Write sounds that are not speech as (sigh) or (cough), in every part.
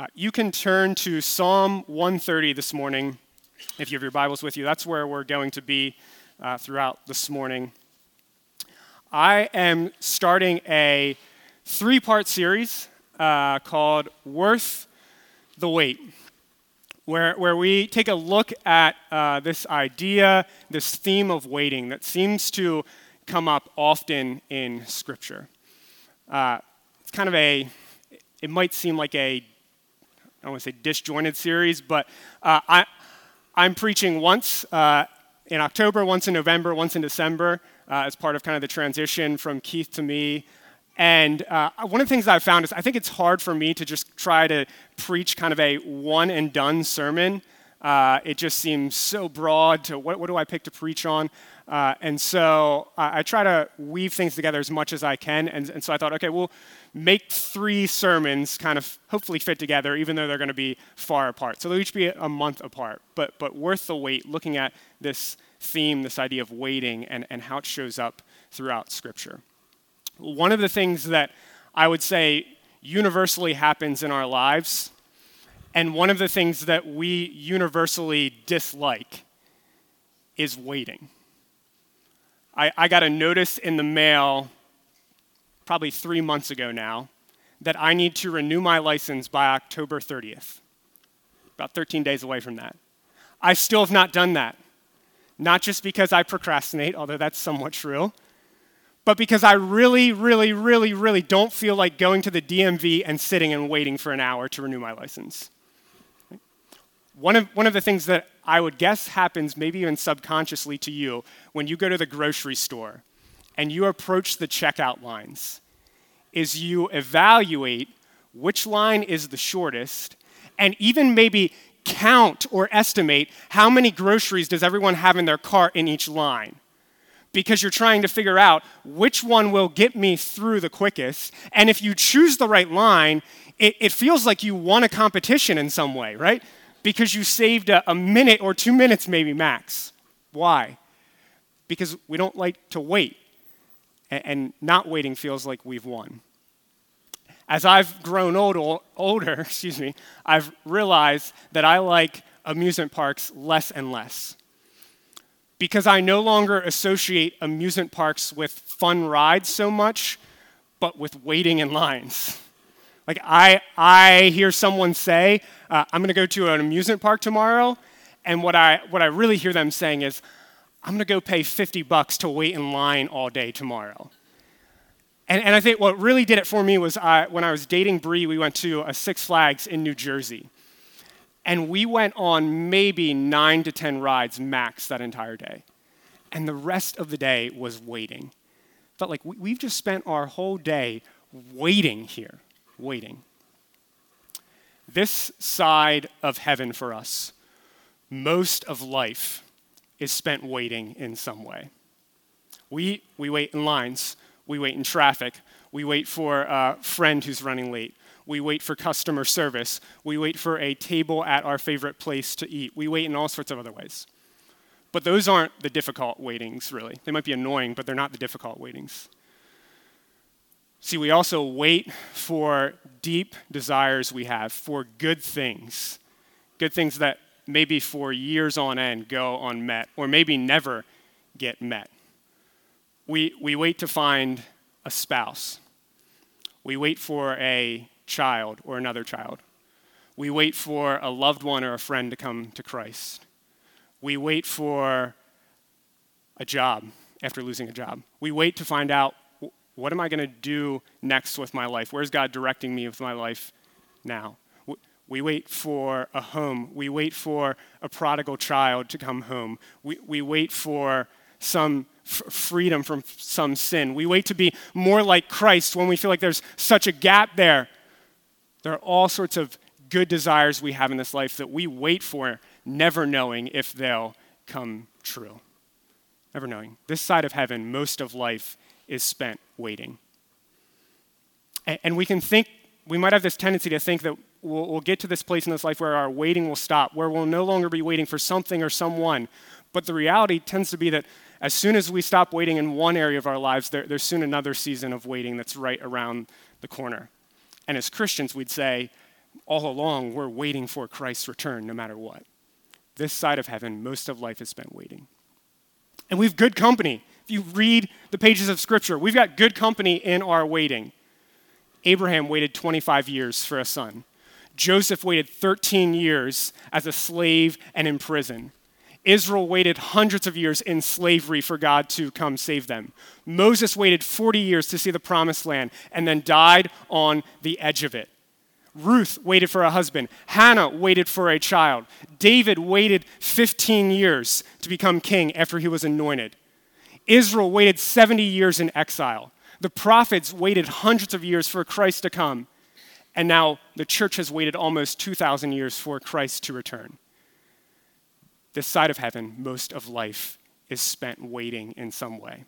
Uh, you can turn to Psalm 130 this morning if you have your Bibles with you. That's where we're going to be uh, throughout this morning. I am starting a three part series uh, called Worth the Wait, where, where we take a look at uh, this idea, this theme of waiting that seems to come up often in Scripture. Uh, it's kind of a, it might seem like a I don't want to say disjointed series, but uh, I, I'm preaching once uh, in October, once in November, once in December, uh, as part of kind of the transition from Keith to me. And uh, one of the things I've found is I think it's hard for me to just try to preach kind of a one and done sermon. Uh, it just seems so broad to what, what do I pick to preach on? Uh, and so I, I, try to weave things together as much as I can. And, and so I thought, okay, we'll make three sermons kind of hopefully fit together, even though they're going to be far apart. So they'll each be a month apart, but, but worth the wait looking at this theme, this idea of waiting, and, and how it shows up throughout Scripture. One of the things that I would say universally happens in our lives, and one of the things that we universally dislike, is waiting. I, I got a notice in the mail probably three months ago now that I need to renew my license by October 30th, about 13 days away from that. I still have not done that. Not just because I procrastinate, although that's somewhat true, but because I really, really, really, really don't feel like going to the DMV and sitting and waiting for an hour to renew my license. One of, one of the things that I would guess happens, maybe even subconsciously to you, when you go to the grocery store and you approach the checkout lines, is you evaluate which line is the shortest and even maybe count or estimate how many groceries does everyone have in their cart in each line because you're trying to figure out which one will get me through the quickest. And if you choose the right line, it, it, feels like you won a competition in some way, right? Because you saved a, a minute or two minutes, maybe max. Why? Because we don't like to wait, and, and not waiting feels like we've won. As I've grown old, older, (laughs) excuse me, I've realized that I like amusement parks less and less because I no longer associate amusement parks with fun rides so much, but with waiting in lines. (laughs) Like I, I hear someone say, uh, I'm going to go to an amusement park tomorrow, and what I, what I really hear them saying is, I'm going to go pay 50 bucks to wait in line all day tomorrow. And, and I think what really did it for me was I, when I was dating Bree, we went to a Six Flags in New Jersey. And we went on maybe nine to 10 rides max that entire day. And the rest of the day was waiting. Felt like we've just spent our whole day waiting here waiting. This side of heaven for us, most of life is spent waiting in some way. We, we wait in lines, we wait in traffic, we wait for a friend who's running late, we wait for customer service, we wait for a table at our favorite place to eat, we wait in all sorts of other ways. But those aren't the difficult waitings, really. They might be annoying, but they're not the difficult waitings. See, we also wait for deep desires we have, for good things, good things that maybe for years on end go unmet, or maybe never get met. We, we wait to find a spouse. We wait for a child or another child. We wait for a loved one or a friend to come to Christ. We wait for a job after losing a job. We wait to find out what am I going to do next with my life? Where's God directing me with my life now? We wait for a home. We wait for a prodigal child to come home. We, we wait for some f- freedom from some sin. We wait to be more like Christ when we feel like there's such a gap there. There are all sorts of good desires we have in this life that we wait for, never knowing if they'll come true. Never knowing. This side of heaven, most of life is spent waiting. And we can think, we might have this tendency to think that we'll, we'll, get to this place in this life where our waiting will stop, where we'll no longer be waiting for something or someone. But the reality tends to be that as soon as we stop waiting in one area of our lives, there, there's soon another season of waiting that's right around the corner. And as Christians, we'd say, all along, we're waiting for Christ's return no matter what. This side of heaven, most of life is spent waiting. And we've good company. If you read the pages of Scripture, we've got good company in our waiting. Abraham waited 25 years for a son. Joseph waited 13 years as a slave and in prison. Israel waited hundreds of years in slavery for God to come save them. Moses waited 40 years to see the promised land and then died on the edge of it. Ruth waited for a husband. Hannah waited for a child. David waited 15 years to become king after he was anointed. Israel waited 70 years in exile. The prophets waited hundreds of years for Christ to come. And now the church has waited almost 2,000 years for Christ to return. This side of heaven, most of life is spent waiting in some way.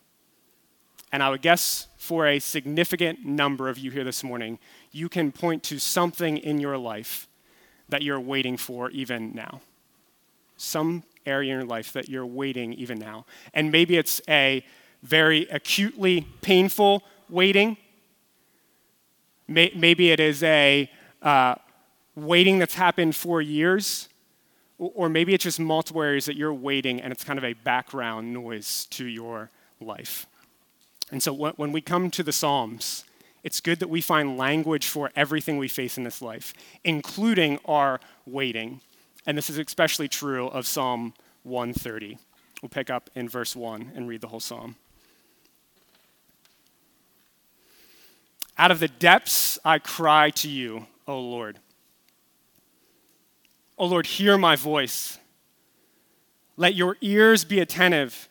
And I would guess for a significant number of you here this morning, you can point to something in your life that you're waiting for even now. Some area in your life that you're waiting even now. And maybe it's a very acutely painful waiting. Maybe it is a uh, waiting that's happened for years. Or maybe it's just multiple areas that you're waiting and it's kind of a background noise to your life. And so when we come to the Psalms, it's good that we find language for everything we face in this life, including our waiting. And this is especially true of Psalm 130. We'll pick up in verse 1 and read the whole psalm. Out of the depths I cry to you, O Lord. O Lord, hear my voice. Let your ears be attentive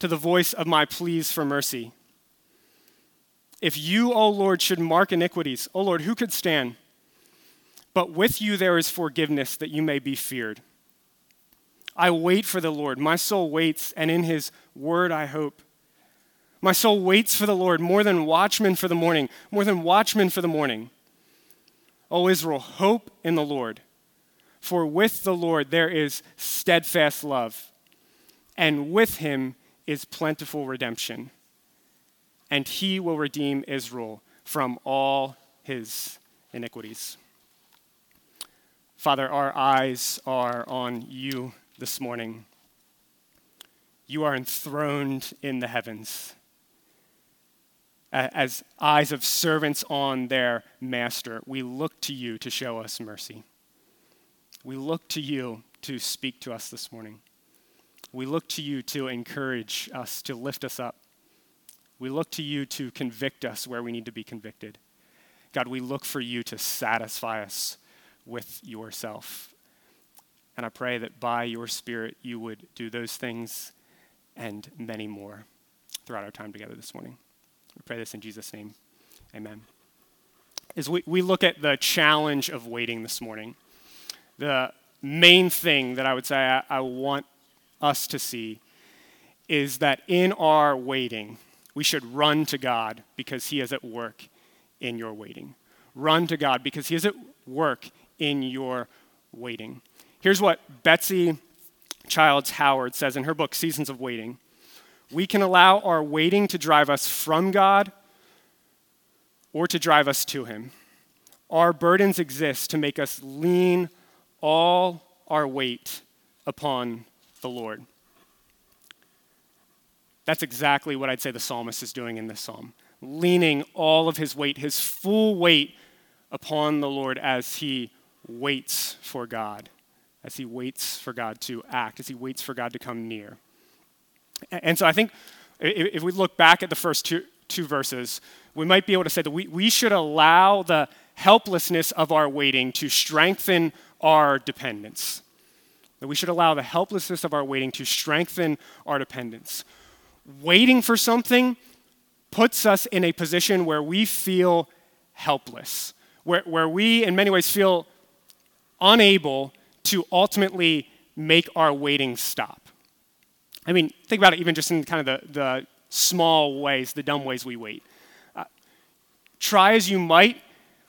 to the voice of my pleas for mercy. If you, O Lord, should mark iniquities, O Lord, who could stand? But with you there is forgiveness that you may be feared. I wait for the Lord. My soul waits, and in his word I hope. My soul waits for the Lord more than watchmen for the morning, more than watchmen for the morning. O Israel, hope in the Lord. For with the Lord there is steadfast love, and with him is plentiful redemption and he will redeem Israel from all his iniquities. Father, our eyes are on you this morning. You are enthroned in the heavens as eyes of servants on their master. We look to you to show us mercy. We look to you to speak to us this morning. We look to you to encourage us, to lift us up. We look to you to convict us where we need to be convicted. God, we look for you to satisfy us with yourself. And I pray that by your Spirit, you would do those things and many more throughout our time together this morning. We pray this in Jesus' name. Amen. As we, we look at the challenge of waiting this morning, the main thing that I would say I, I want us to see is that in our waiting, we should run to God because He is at work in your waiting. Run to God because He is at work in your waiting. Here's what Betsy Childs Howard says in her book, Seasons of Waiting. We can allow our waiting to drive us from God or to drive us to Him. Our burdens exist to make us lean all our weight upon the Lord. That's exactly what I'd say the psalmist is doing in this psalm, leaning all of his weight, his full weight, upon the Lord as he waits for God, as he waits for God to act, as he waits for God to come near. And so I think if we look back at the first two, two verses, we might be able to say that we, we should allow the helplessness of our waiting to strengthen our dependence. That we should allow the helplessness of our waiting to strengthen our dependence waiting for something puts us in a position where we feel helpless, where, where we, in many ways, feel unable to ultimately make our waiting stop. I mean, think about it even just in kind of the, the small ways, the dumb ways we wait. Uh, try as you might,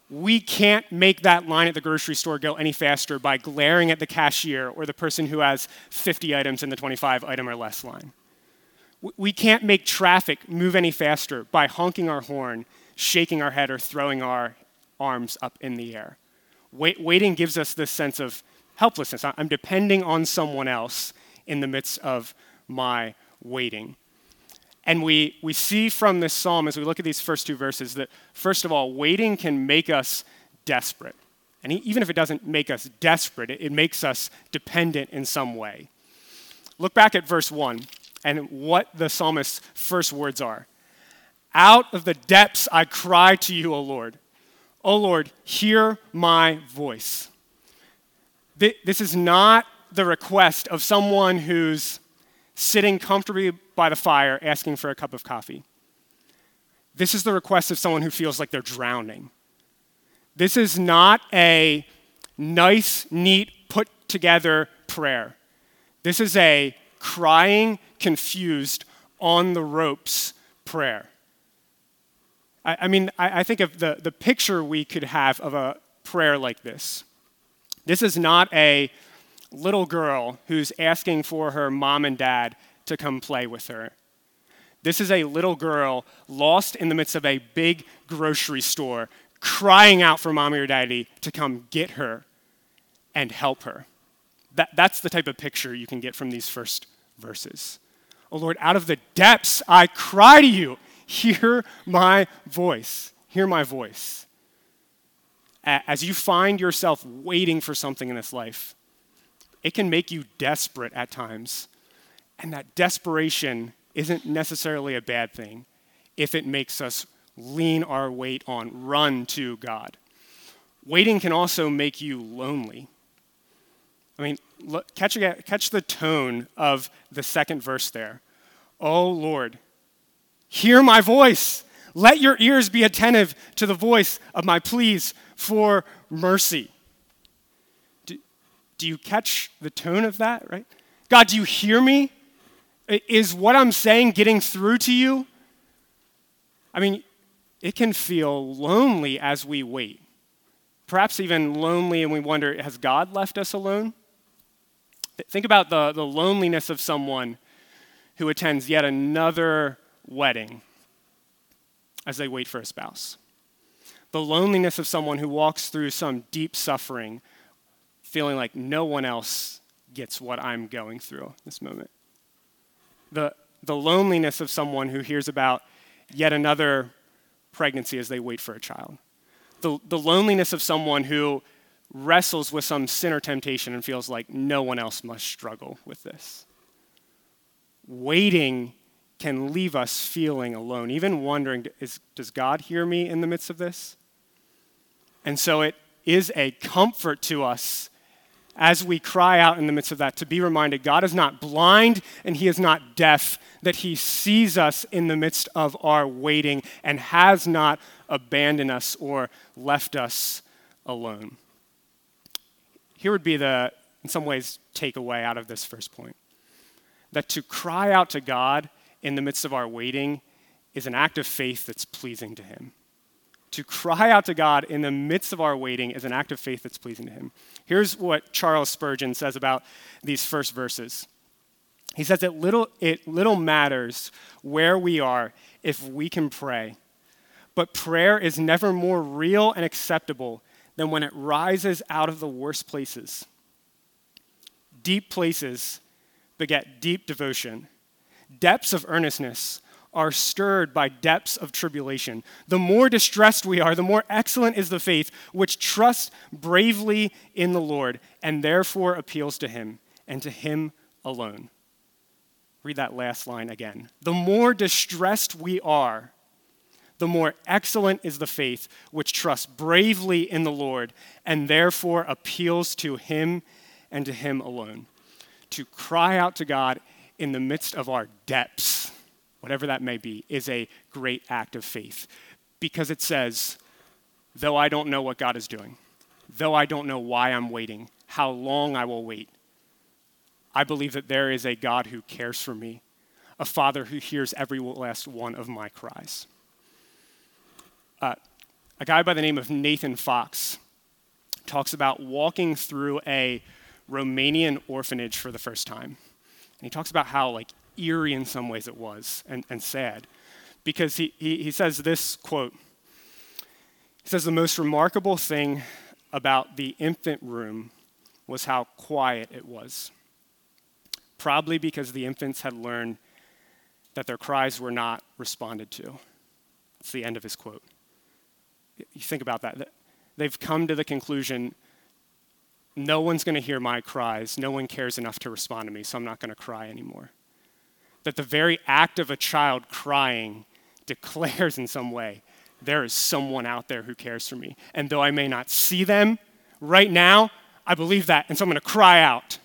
we can't make that line at the grocery store go any faster by glaring at the cashier or the person who has 50 items in the 25 item or less line. We can't make traffic move any faster by honking our horn, shaking our head, or throwing our arms up in the air. Wait, waiting gives us this sense of helplessness. I'm depending on someone else in the midst of my waiting. And we, we see from this psalm, as we look at these first two verses, that first of all, waiting can make us desperate. And even if it doesn't make us desperate, it, it makes us dependent in some way. Look back at verse 1 and what the psalmist's first words are Out of the depths I cry to you, O Lord. O Lord, hear my voice. This is not the request of someone who's sitting comfortably by the fire asking for a cup of coffee. This is the request of someone who feels like they're drowning. This is not a nice, neat, put together prayer. This is a crying, confused, on the ropes prayer. I, I mean, I, I think of the, the picture we could have of a prayer like this. This is not a little girl who's asking for her mom and dad to come play with her. This is a little girl lost in the midst of a big grocery store, crying out for mommy or daddy to come get her and help her. That, that's the type of picture you can get from these first verses. Oh Lord, out of the depths I cry to you. Hear my voice. Hear my voice. As you find yourself waiting for something in this life, it can make you desperate at times. And that desperation isn't necessarily a bad thing if it makes us lean our weight on, run to God. Waiting can also make you lonely. I mean, look, catch, catch the tone of the second verse there. Oh Lord, hear my voice. Let your ears be attentive to the voice of my pleas for mercy. Do, do you catch the tone of that, right? God, do you hear me? Is what I'm saying getting through to you? I mean, it can feel lonely as we wait. Perhaps even lonely, and we wonder, has God left us alone? Think about the, the loneliness of someone who attends yet another wedding as they wait for a spouse. The loneliness of someone who walks through some deep suffering, feeling like no one else gets what I'm going through this moment. The, the loneliness of someone who hears about yet another pregnancy as they wait for a child. The, the loneliness of someone who wrestles with some sin or temptation and feels like no one else must struggle with this. Waiting can leave us feeling alone, even wondering is, does God hear me in the midst of this? And so it is a comfort to us as we cry out in the midst of that to be reminded God is not blind and He is not deaf, that He sees us in the midst of our waiting and has not abandoned us or left us alone. Here would be the, in some ways, takeaway out of this first point that to cry out to God in the midst of our waiting is an act of faith that's pleasing to Him. To cry out to God in the midst of our waiting is an act of faith that's pleasing to Him. Here's what Charles Spurgeon says about these first verses. He says it little, it little matters where we are if we can pray, but prayer is never more real and acceptable than when it rises out of the worst places. Deep places beget deep devotion. Depths of earnestness are stirred by depths of tribulation. The more distressed we are, the more excellent is the faith which trusts bravely in the Lord and therefore appeals to Him and to Him alone. Read that last line again. The more distressed we are, the more excellent is the faith which trusts bravely in the Lord and therefore appeals to Him and to Him alone. To cry out to God in the midst of our depths, whatever that may be, is a great act of faith because it says, though I don't know what God is doing, though I don't know why I'm waiting, how long I will wait, I believe that there is a God who cares for me, a Father who hears every last one of my cries. Uh, a guy by the name of Nathan Fox talks about walking through a Romanian orphanage for the first time. And he talks about how like eerie in some ways it was and, and sad. Because he, he, he says this quote. He says, The most remarkable thing about the infant room was how quiet it was. Probably because the infants had learned that their cries were not responded to. It's the end of his quote. You think about that. They've come to the conclusion no one's going to hear my cries. No one cares enough to respond to me, so I'm not going to cry anymore. That the very act of a child crying declares in some way there is someone out there who cares for me. And though I may not see them right now, I believe that, and so I'm going to cry out.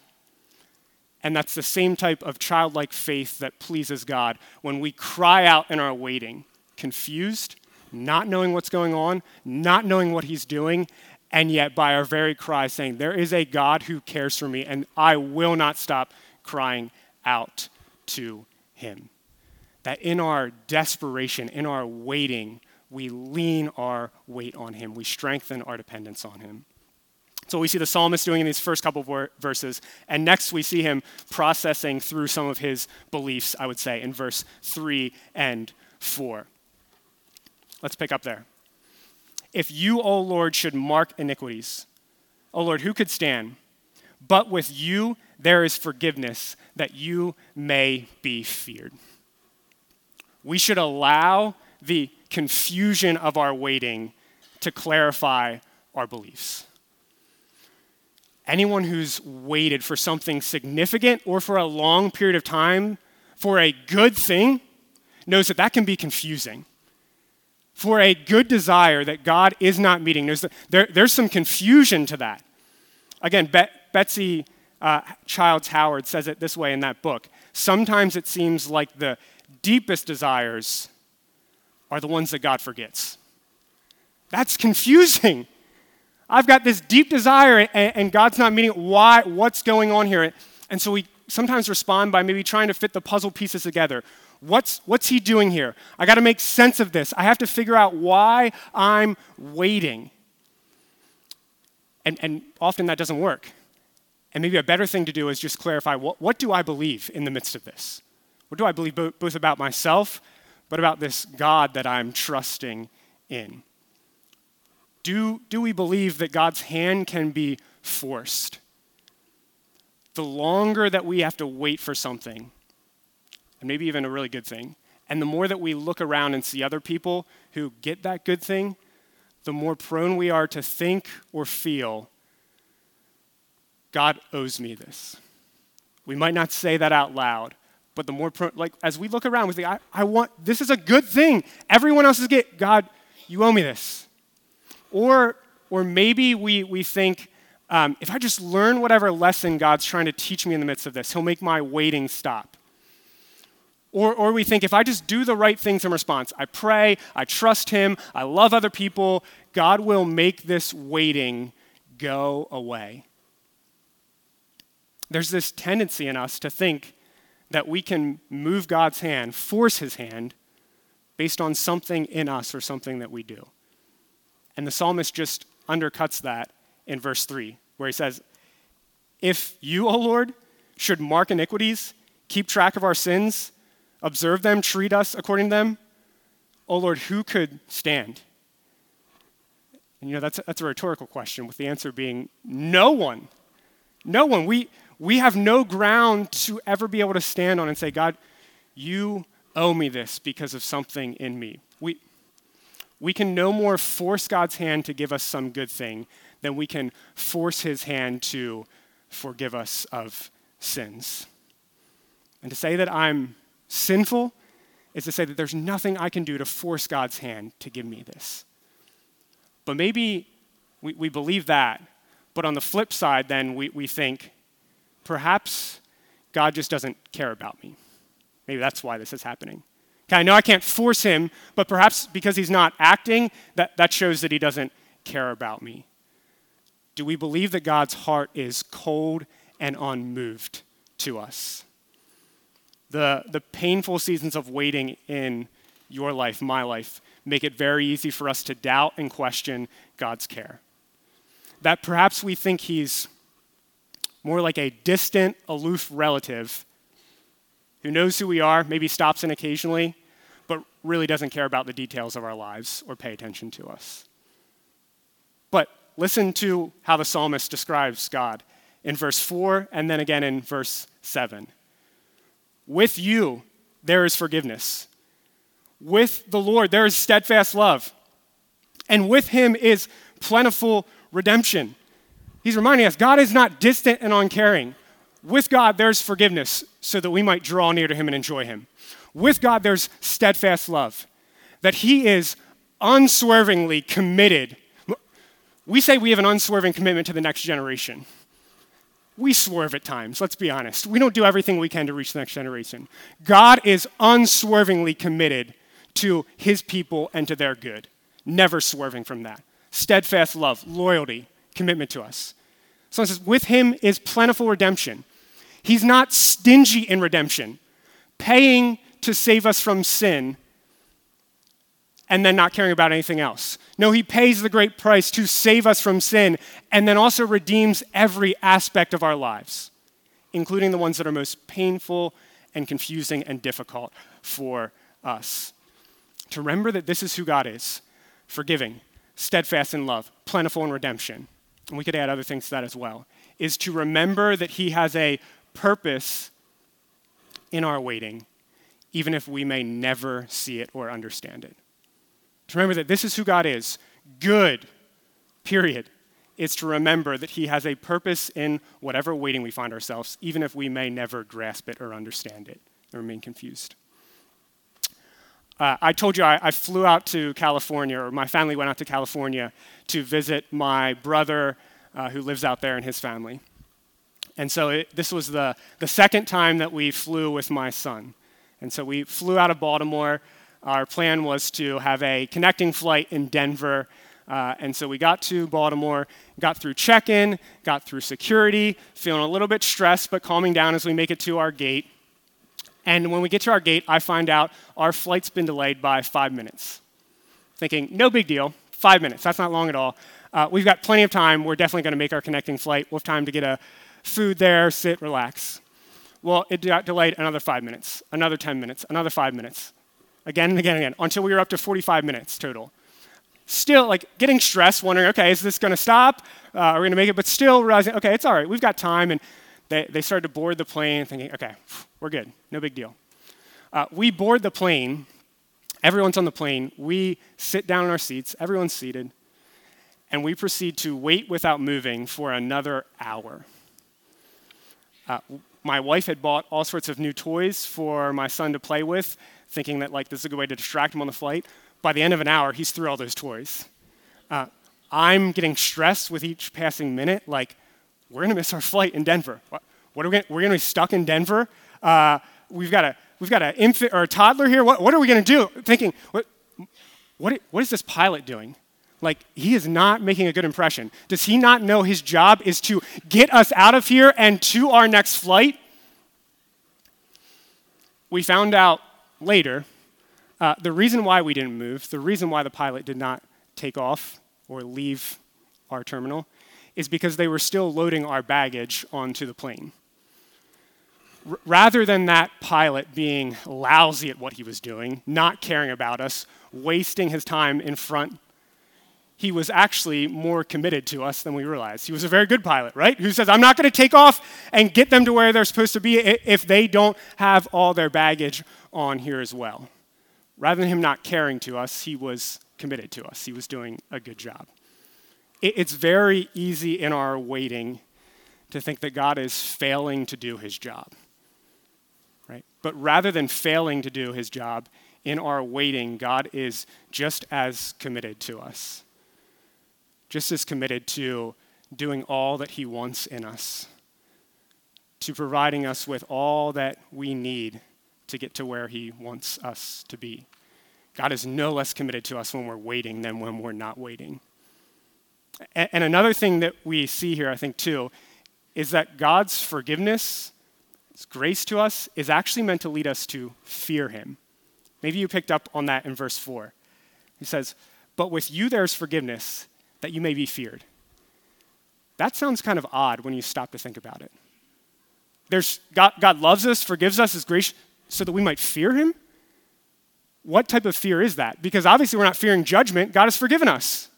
And that's the same type of childlike faith that pleases God when we cry out in our waiting, confused, not knowing what's going on, not knowing what He's doing, and yet by our very cry saying, There is a God who cares for me, and I will not stop crying out to Him. That in our desperation, in our waiting, we lean our weight on Him, we strengthen our dependence on Him. So we see the psalmist doing in these first couple of verses. And next we see him processing through some of his beliefs, I would say, in verse 3 and 4. Let's pick up there. If you, O Lord, should mark iniquities, O Lord, who could stand? But with you there is forgiveness, that you may be feared. We should allow the confusion of our waiting to clarify our beliefs. Anyone who's waited for something significant or for a long period of time for a good thing knows that that can be confusing. For a good desire that God is not meeting, there's, there, there's some confusion to that. Again, Be- Betsy uh, Childs Howard says it this way in that book. Sometimes it seems like the deepest desires are the ones that God forgets. That's confusing. I've got this deep desire and, and God's not meeting it. Why? What's going on here? And so we sometimes respond by maybe trying to fit the puzzle pieces together. What's, what's he doing here? I got to make sense of this. I have to figure out why I'm waiting. And, and often that doesn't work. And maybe a better thing to do is just clarify what, what do I believe in the midst of this? What do I believe both about myself, but about this God that I'm trusting in? Do, do we believe that God's hand can be forced? The longer that we have to wait for something, and maybe even a really good thing, and the more that we look around and see other people who get that good thing, the more prone we are to think or feel, God owes me this. We might not say that out loud, but the more, pro- like, as we look around, we think, I, I want, this is a good thing. Everyone else is get, God, you owe me this. Or, or maybe we, we think, um, if I just learn whatever lesson God's trying to teach me in the midst of this, He'll make my waiting stop. Or, or we think, if I just do the right things in response, I pray, I trust Him, I love other people, God will make this waiting go away. There's this tendency in us to think that we can move God's hand, force His hand, based on something in us or something that we do. And the psalmist just undercuts that in verse 3, where he says, If you, O Lord, should mark iniquities, keep track of our sins, observe them, treat us according to them, O Lord, who could stand? And you know, that's a, that's a rhetorical question, with the answer being no one. No one. We, we have no ground to ever be able to stand on and say, God, you owe me this because of something in me. We, we can no more force God's hand to give us some good thing than we can force his hand to forgive us of sins. And to say that I'm sinful is to say that there's nothing I can do to force God's hand to give me this. But maybe we, we believe that, but on the flip side, then we, we think perhaps God just doesn't care about me. Maybe that's why this is happening. Okay, I know I can't force him, but perhaps because he's not acting, that, that shows that he doesn't care about me. Do we believe that God's heart is cold and unmoved to us? The, the painful seasons of waiting in your life, my life, make it very easy for us to doubt and question God's care. That perhaps we think he's more like a distant, aloof relative who knows who we are, maybe stops in occasionally, but really doesn't care about the details of our lives or pay attention to us. But listen to how the psalmist describes God in verse 4 and then again in verse 7. With you, there is forgiveness. With the Lord, there is steadfast love. And with him is plentiful redemption. He's reminding us God is not distant and uncaring. With God, there's forgiveness so that we might draw near to him and enjoy him. With God, there's steadfast love, that he is unswervingly committed. We say we have an unswerving commitment to the next generation. We swerve at times, let's be honest. We don't do everything we can to reach the next generation. God is unswervingly committed to his people and to their good, never swerving from that. Steadfast love, loyalty, commitment to us. So it says, with him is plentiful redemption. He's not stingy in redemption, paying to save us from sin and then not caring about anything else. No, he pays the great price to save us from sin and then also redeems every aspect of our lives, including the ones that are most painful and confusing and difficult for us. To remember that this is who God is forgiving, steadfast in love, plentiful in redemption. And we could add other things to that as well. Is to remember that he has a purpose in our waiting, even if we may never see it or understand it. To remember that this is who God is good, period. It's to remember that He has a purpose in whatever waiting we find ourselves, even if we may never grasp it or understand it or remain confused. Uh, I told you I, I, flew out to California, or my family went out to California to visit my brother uh, who lives out there and his family. And so it, this was the, the second time that we flew with my son. And so we flew out of Baltimore our plan was to have a connecting flight in Denver. Uh, and so we got to Baltimore, got through check in, got through security, feeling a little bit stressed, but calming down as we make it to our gate. And when we get to our gate, I find out our flight's been delayed by five minutes. Thinking, no big deal, five minutes, that's not long at all. Uh, we've got plenty of time. We're definitely going to make our connecting flight. We'll have time to get a food there, sit, relax. Well, it got delayed another five minutes, another 10 minutes, another five minutes again and again and again until we were up to 45 minutes total. Still, like getting stressed, wondering, okay, is this going to stop? Uh, are we going to make it? But still realizing, okay, it's all right. We've got time. And they, they started to board the plane, thinking, okay, we're good. No big deal. Uh, we board the plane. Everyone's on the plane. We sit down in our seats. Everyone's seated. And we proceed to wait without moving for another hour. Uh, my wife had bought all sorts of new toys for my son to play with thinking that like this is a good way to distract him on the flight. By the end of an hour, he's through all those toys. Uh, I'm getting stressed with each passing minute. Like, we're gonna miss our flight in Denver. What, what are we gonna, we're gonna be stuck in Denver. Uh, we've got a we've got an infant or a toddler here. What, what are we gonna do? Thinking, what, what, what is this pilot doing? Like, he is not making a good impression. Does he not know his job is to get us out of here and to our next flight? We found out later, uh, the reason why we didn't move, the reason why the pilot did not take off or leave our terminal, is because they were still loading our baggage onto the plane. R- rather than that pilot being lousy at what he was doing, not caring about us, wasting his time in front he was actually more committed to us than we realized. He was a very good pilot, right? Who says, I'm not going to take off and get them to where they're supposed to be if they don't have all their baggage on here as well. Rather than him not caring to us, he was committed to us. He was doing a good job. It's very easy in our waiting to think that God is failing to do his job, right? But rather than failing to do his job, in our waiting, God is just as committed to us just as committed to doing all that He wants in us, to providing us with all that we need to get to where He wants us to be. God is no less committed to us when we're waiting than when we're not waiting. And another thing that we see here, I think, too, is that God's forgiveness, His grace to us, is actually meant to lead us to fear Him. Maybe you picked up on that in verse 4. He says, But with you there's forgiveness that you may be feared. That sounds kind of odd when you stop to think about it. There's, God, God loves us, forgives us, is gracious, so that we might fear him? What type of fear is that? Because obviously we're not fearing judgment. God has forgiven us.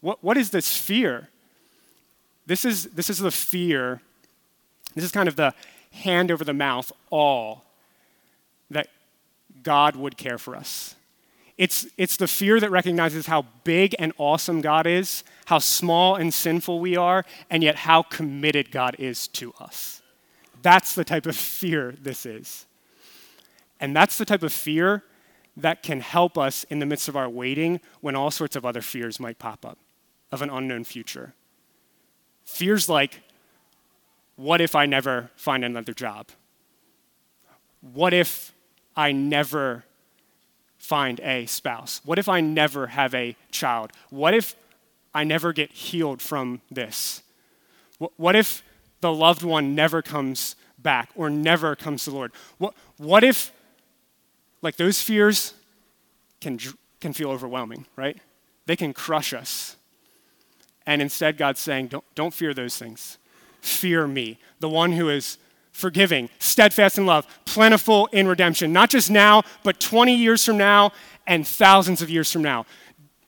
What, what is this fear? This is, this is the fear, this is kind of the hand over the mouth, all that God would care for us. It's, it's the fear that recognizes how big and awesome God is, how small and sinful we are, and yet how committed God is to us. That's the type of (laughs) fear this is. And that's the type of fear that can help us in the midst of our waiting when all sorts of other fears might pop up of an unknown future. Fears like, what if I never find another job? What if I never find a spouse? What if I never have a child? What if I never get healed from this? What if the loved one never comes back or never comes to the Lord? What, what if, like, those fears can, can feel overwhelming, right? They can crush us. And instead, God's saying, don't, don't fear those things. Fear me, the one who is forgiving, steadfast in love, plentiful in redemption, not just now, but 20 years from now and thousands of years from now.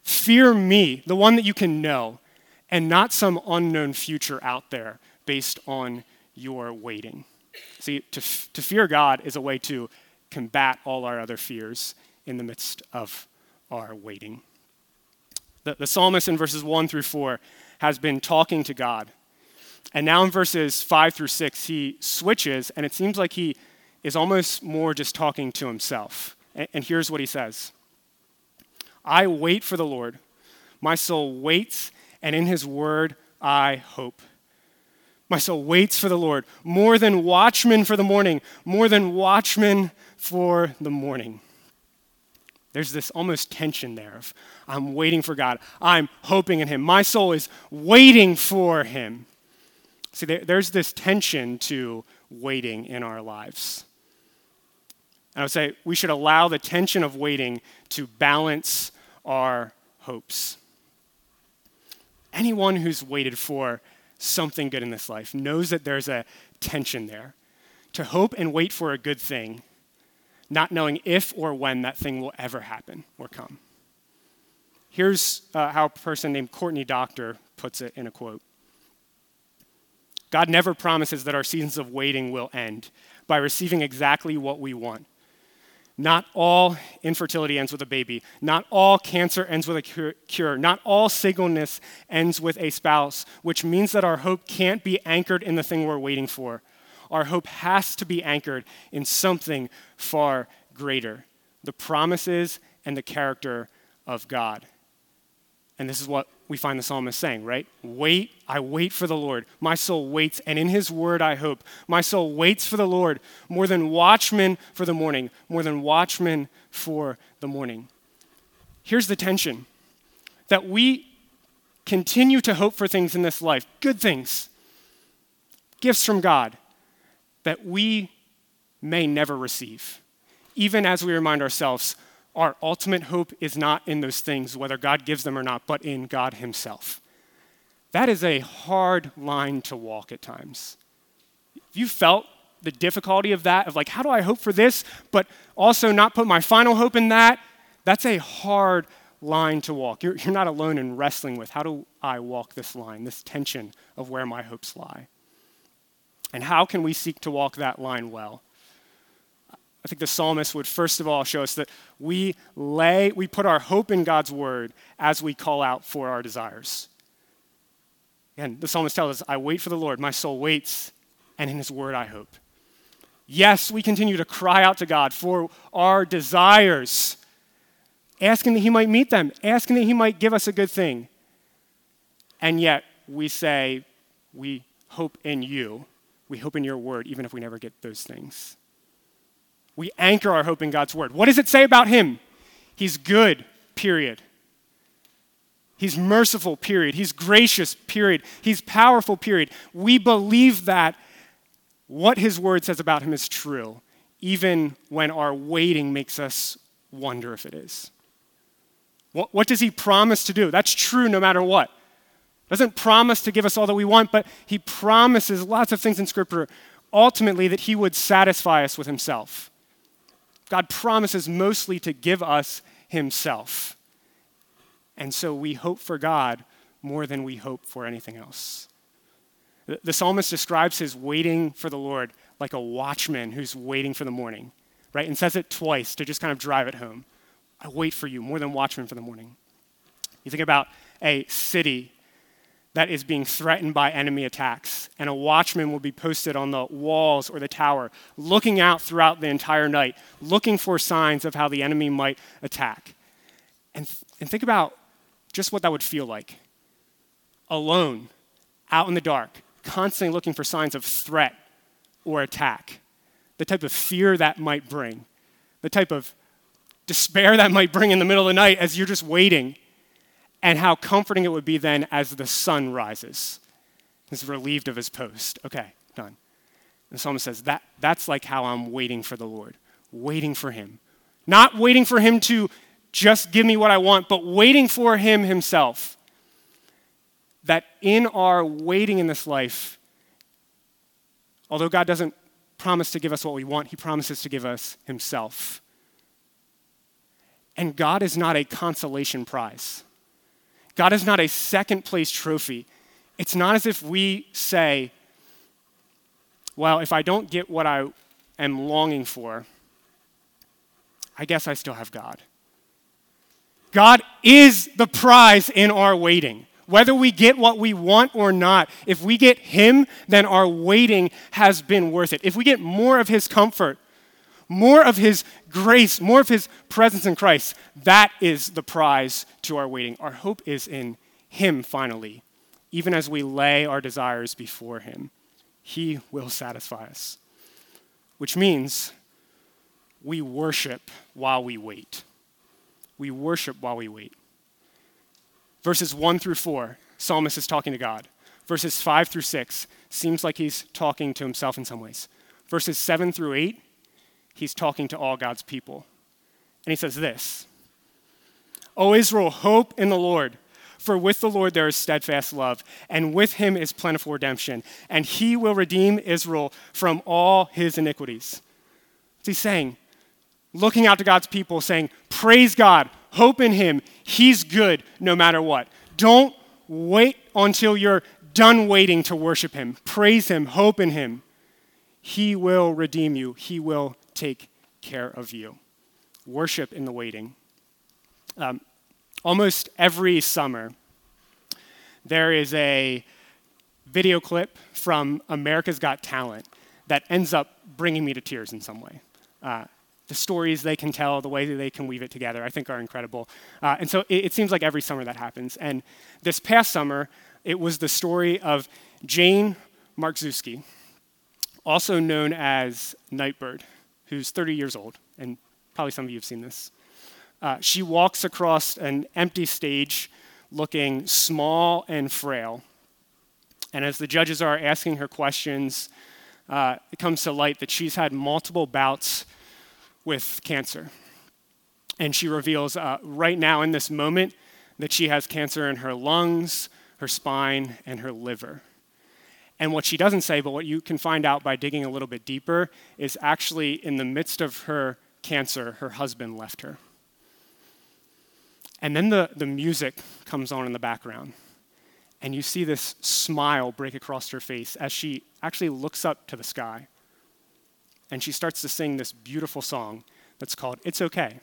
Fear me, the one that you can know, and not some unknown future out there based on your waiting. See, to, to fear God is a way to combat all our other fears in the midst of our waiting. The, the psalmist in verses 1 through 4 has been talking to God and now in verses 5 through 6, he switches, and it seems like he is almost more just talking to himself. And here's what he says I wait for the Lord. My soul waits, and in his word I hope. My soul waits for the Lord, more than watchmen for the morning, more than watchmen for the morning. There's this almost tension there of I'm waiting for God. I'm hoping in him. My soul is waiting for him. See, there, there's this tension to waiting in our lives. And I would say we should allow the tension of waiting to balance our hopes. Anyone who's waited for something good in this life knows that there's a tension there. To hope and wait for a good thing, not knowing if or when that thing will ever happen or come. Here's uh, how a person named Courtney Doctor puts it in a quote God never promises that our seasons of waiting will end by receiving exactly what we want. Not all infertility ends with a baby. Not all cancer ends with a cure. Not all singleness ends with a spouse, which means that our hope can't be anchored in the thing we're waiting for. Our hope has to be anchored in something far greater the promises and the character of God. And this is what we find the psalmist saying, right? Wait, I wait for the Lord. My soul waits, and in his word I hope. My soul waits for the Lord more than watchmen for the morning, more than watchmen for the morning. Here's the tension that we continue to hope for things in this life, good things, gifts from God, that we may never receive, even as we remind ourselves our ultimate hope is not in those things, whether God gives them or not, but in God Himself. That is a hard line to walk at times. If you felt the difficulty of that, of like, how do I hope for this, but also not put my final hope in that, that's a hard line to walk. You're, you're not alone in wrestling with how do I walk this line, this tension of where my hopes lie. And how can we seek to walk that line well? I think the psalmist would first of all show us that we lay, we put our hope in God's word as we call out for our desires. And the psalmist tells us, I wait for the Lord, my soul waits, and in his word I hope. Yes, we continue to cry out to God for our desires, asking that he might meet them, asking that he might give us a good thing. And yet we say, we hope in you, we hope in your word, even if we never get those things we anchor our hope in God's word. What does it say about him? He's good, period. He's merciful, period. He's gracious, period. He's powerful, period. We believe that what his word says about him is true, even when our waiting makes us wonder if it is. What, what does he promise to do? That's true no matter what. Doesn't promise to give us all that we want, but he promises lots of things in Scripture, ultimately, that he would satisfy us with himself. God promises mostly to give us Himself. And so we hope for God more than we hope for anything else. The psalmist describes his waiting for the Lord like a watchman who's waiting for the morning, right? And says it twice to just kind of drive it home. I wait for you more than watchmen for the morning. You think about a city that is being threatened by enemy attacks, and a watchman will be posted on the walls or the tower, looking out throughout the entire night, looking for signs of how the enemy might attack. And, and think about just what that would feel like. Alone, out in the dark, constantly looking for signs of threat or attack, the type of fear that might bring, the type of despair that might bring in the middle of the night as you're just waiting, and how comforting it would be then as the sun rises. He's relieved of his post. Okay, done. The psalmist says, that, That's like how I'm waiting for the Lord, waiting for him. Not waiting for him to just give me what I want, but waiting for him himself. That in our waiting in this life, although God doesn't promise to give us what we want, he promises to give us himself. And God is not a consolation prize. God is not a second place trophy. It's not as if we say, well, if I don't get what I am longing for, I guess I still have God. God is the prize in our waiting. Whether we get what we want or not, if we get Him, then our waiting has been worth it. If we get more of His comfort, more of His grace, more of His presence in Christ, that is the prize to our waiting. Our hope is in Him finally, even as we lay our desires before Him. He will satisfy us, which means we worship while we wait. We worship while we wait. Verses 1 through 4, psalmist is talking to God. Verses 5 through 6 seems like he's talking to himself in some ways. Verses 7 through 8, he's talking to all God's people. And he says this O Israel, hope in the Lord. For with the Lord there is steadfast love, and with him is plentiful redemption, and he will redeem Israel from all his iniquities. What's he saying? Looking out to God's people, saying, Praise God, Hope in Him. He's good no matter what. Don't wait until you're done waiting to worship Him. Praise Him. Hope in Him. He will redeem you, He will take care of you. Worship in the waiting. Um, almost every summer, there is a video clip from America's Got Talent that ends up bringing me to tears in some way. Uh, the stories they can tell, the way that they can weave it together, I think are incredible. Uh, and so it, it, seems like every summer that happens. And this past summer, it was the story of Jane Marczewski, also known as Nightbirde, who's 30 years old, and probably some of you have seen this. Uh, she walks across an empty stage looking small and frail. And as the judges are asking her questions, uh, it comes to light that she's had multiple bouts with cancer. And she reveals uh, right now in this moment that she has cancer in her lungs, her spine, and her liver. And what she doesn't say, but what you can find out by digging a little bit deeper, is actually in the midst of her cancer, her husband left her. And then the, the music comes on in the background. And you see this smile break across her face as she actually looks up to the sky and she starts to sing this beautiful song that's called It's Okay.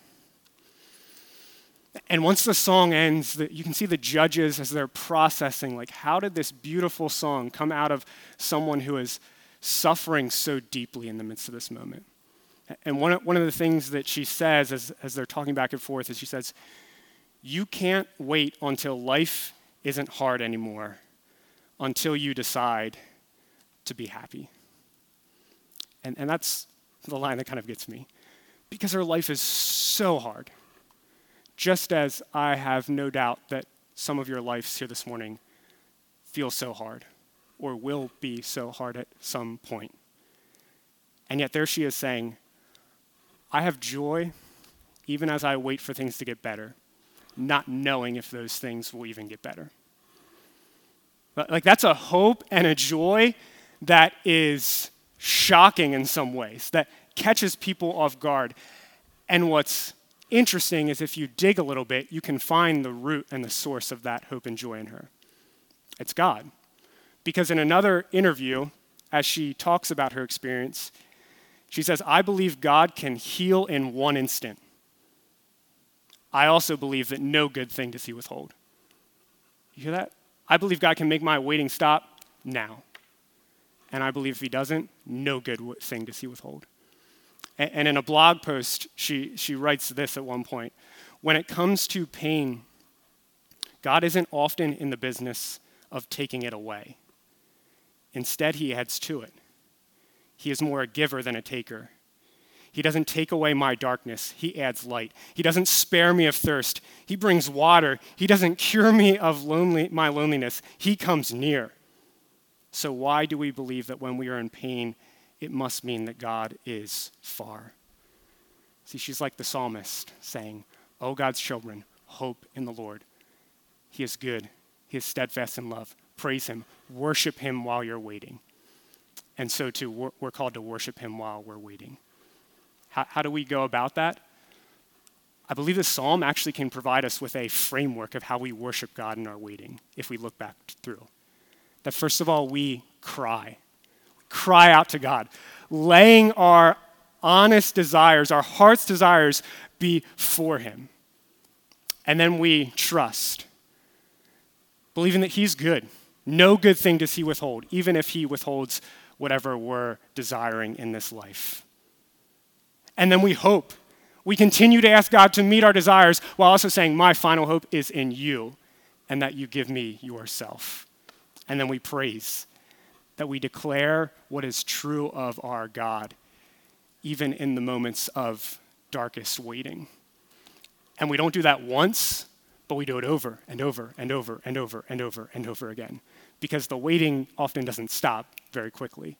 And once the song ends, you can see the judges as they're processing, like, how did this beautiful song come out of someone who is suffering so deeply in the midst of this moment? And one, one of the things that she says as, as they're talking back and forth is she says, You can't wait until life isn't hard anymore until you decide to be happy. And, and that's the line that kind of gets me. Because her life is so hard. Just as I have no doubt that some of your lives here this morning feel so hard or will be so hard at some point. And yet there she is saying, I have joy even as I wait for things to get better, not knowing if those things will even get better. Like that's a hope and a joy that is shocking in some ways, that catches people off guard. And what's interesting is if you dig a little bit, you can find the root and the source of that hope and joy in her. It's God. Because in another interview, as she talks about her experience, she says, I believe God can heal in one instant. I also believe that no good thing does he withhold. You hear that? I believe God can make my waiting stop now. And I believe if he doesn't, no good thing does he withhold. And, in a blog post, she, she writes this at one point When it comes to pain, God isn't often in the business of taking it away. Instead, he adds to it. He is more a giver than a taker. He doesn't take away my darkness, He adds light. He doesn't spare me of thirst, He brings water. He doesn't cure me of lonely, my loneliness, He comes near. So, why do we believe that when we are in pain, it must mean that God is far? See, she's like the psalmist saying, Oh, God's children, hope in the Lord. He is good, He is steadfast in love. Praise Him, worship Him while you're waiting. And so, too, we're called to worship Him while we're waiting. How, how do we go about that? I believe this psalm actually can provide us with a framework of how we worship God in our waiting if we look back through. That first of all, we cry, cry out to God, laying our honest desires, our heart's desires before Him. And then we trust, believing that He's good. No good thing does He withhold, even if He withholds whatever we're desiring in this life. And then we hope. We continue to ask God to meet our desires while also saying, My final hope is in you and that you give me yourself. And then we praise that we declare what is true of our God, even in the moments of darkest waiting. And we don't do that once, but we do it over and over and over and over and over and over again because the waiting often doesn't stop very quickly.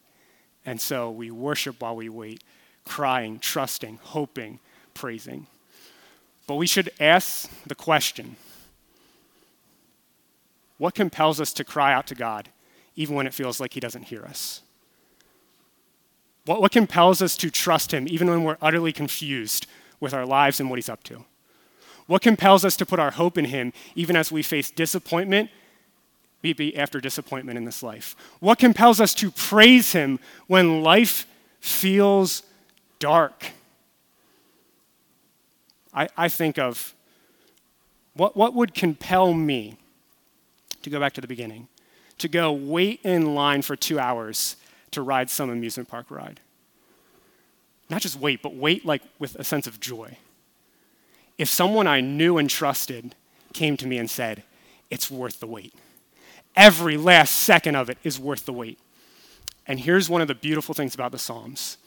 And so we worship while we wait crying, trusting, hoping, praising. But we should ask the question what compels us to cry out to God even when it feels like He doesn't hear us? What, what compels us to trust Him even when we're utterly confused with our lives and what He's up to? What compels us to put our hope in Him even as we face disappointment, maybe after disappointment in this life? What compels us to praise Him when life feels dark. I, I think of what, what would compel me to go back to the beginning, to go wait in line for two hours to ride some amusement park ride. Not just wait, but wait like with a sense of joy. If someone I knew and trusted came to me and said, It's worth the wait. Every last second of it is worth the wait. And here's one of the beautiful things about the Psalms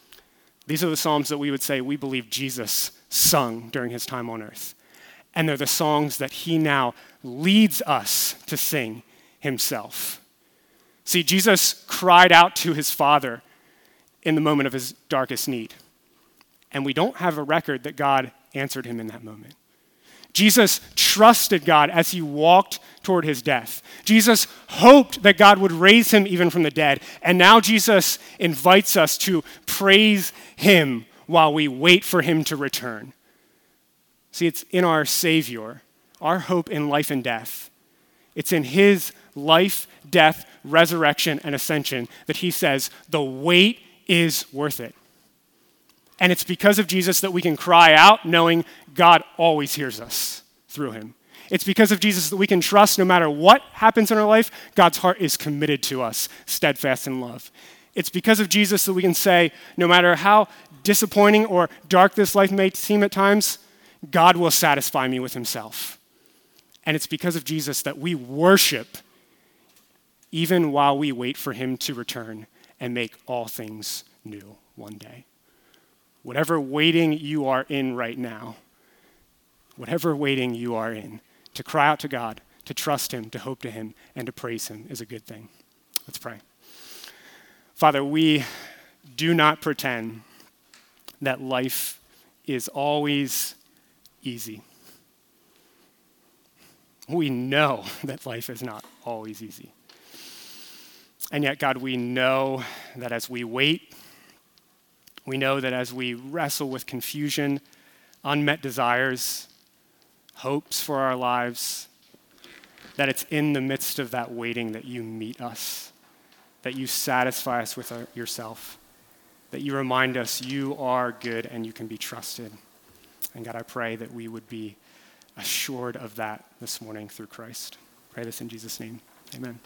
these are the Psalms that we would say we believe Jesus sung during his time on earth. And they're the songs that he now leads us to sing himself. See, Jesus cried out to his Father in the moment of his darkest need. And we don't have a record that God answered him in that moment. Jesus trusted God as he walked toward his death. Jesus hoped that God would raise him even from the dead. And now Jesus invites us to praise him while we wait for him to return. See, it's in our Savior, our hope in life and death. It's in his life, death, resurrection, and ascension that he says, the wait is worth it. And it's because of Jesus that we can cry out knowing God always hears us through him. It's because of Jesus that we can trust no matter what happens in our life, God's heart is committed to us, steadfast in love. It's because of Jesus that we can say, no matter how disappointing or dark this life may seem at times, God will satisfy me with himself. And it's because of Jesus that we worship even while we wait for him to return and make all things new one day whatever waiting you are in right now, whatever waiting you are in, to cry out to God, to trust Him, to hope to Him, and to praise Him is a good thing. Let's pray. Father, we do not pretend that life is always easy. We know that life is not always easy. And yet, God, we know that as we wait, we know that as we wrestle with confusion, unmet desires, hopes for our lives, that it's in the midst of that waiting that you meet us, that you satisfy us with our, yourself, that you remind us you are good and you can be trusted. And God, I pray that we would be assured of that this morning through Christ. Pray this in Jesus' name. Amen.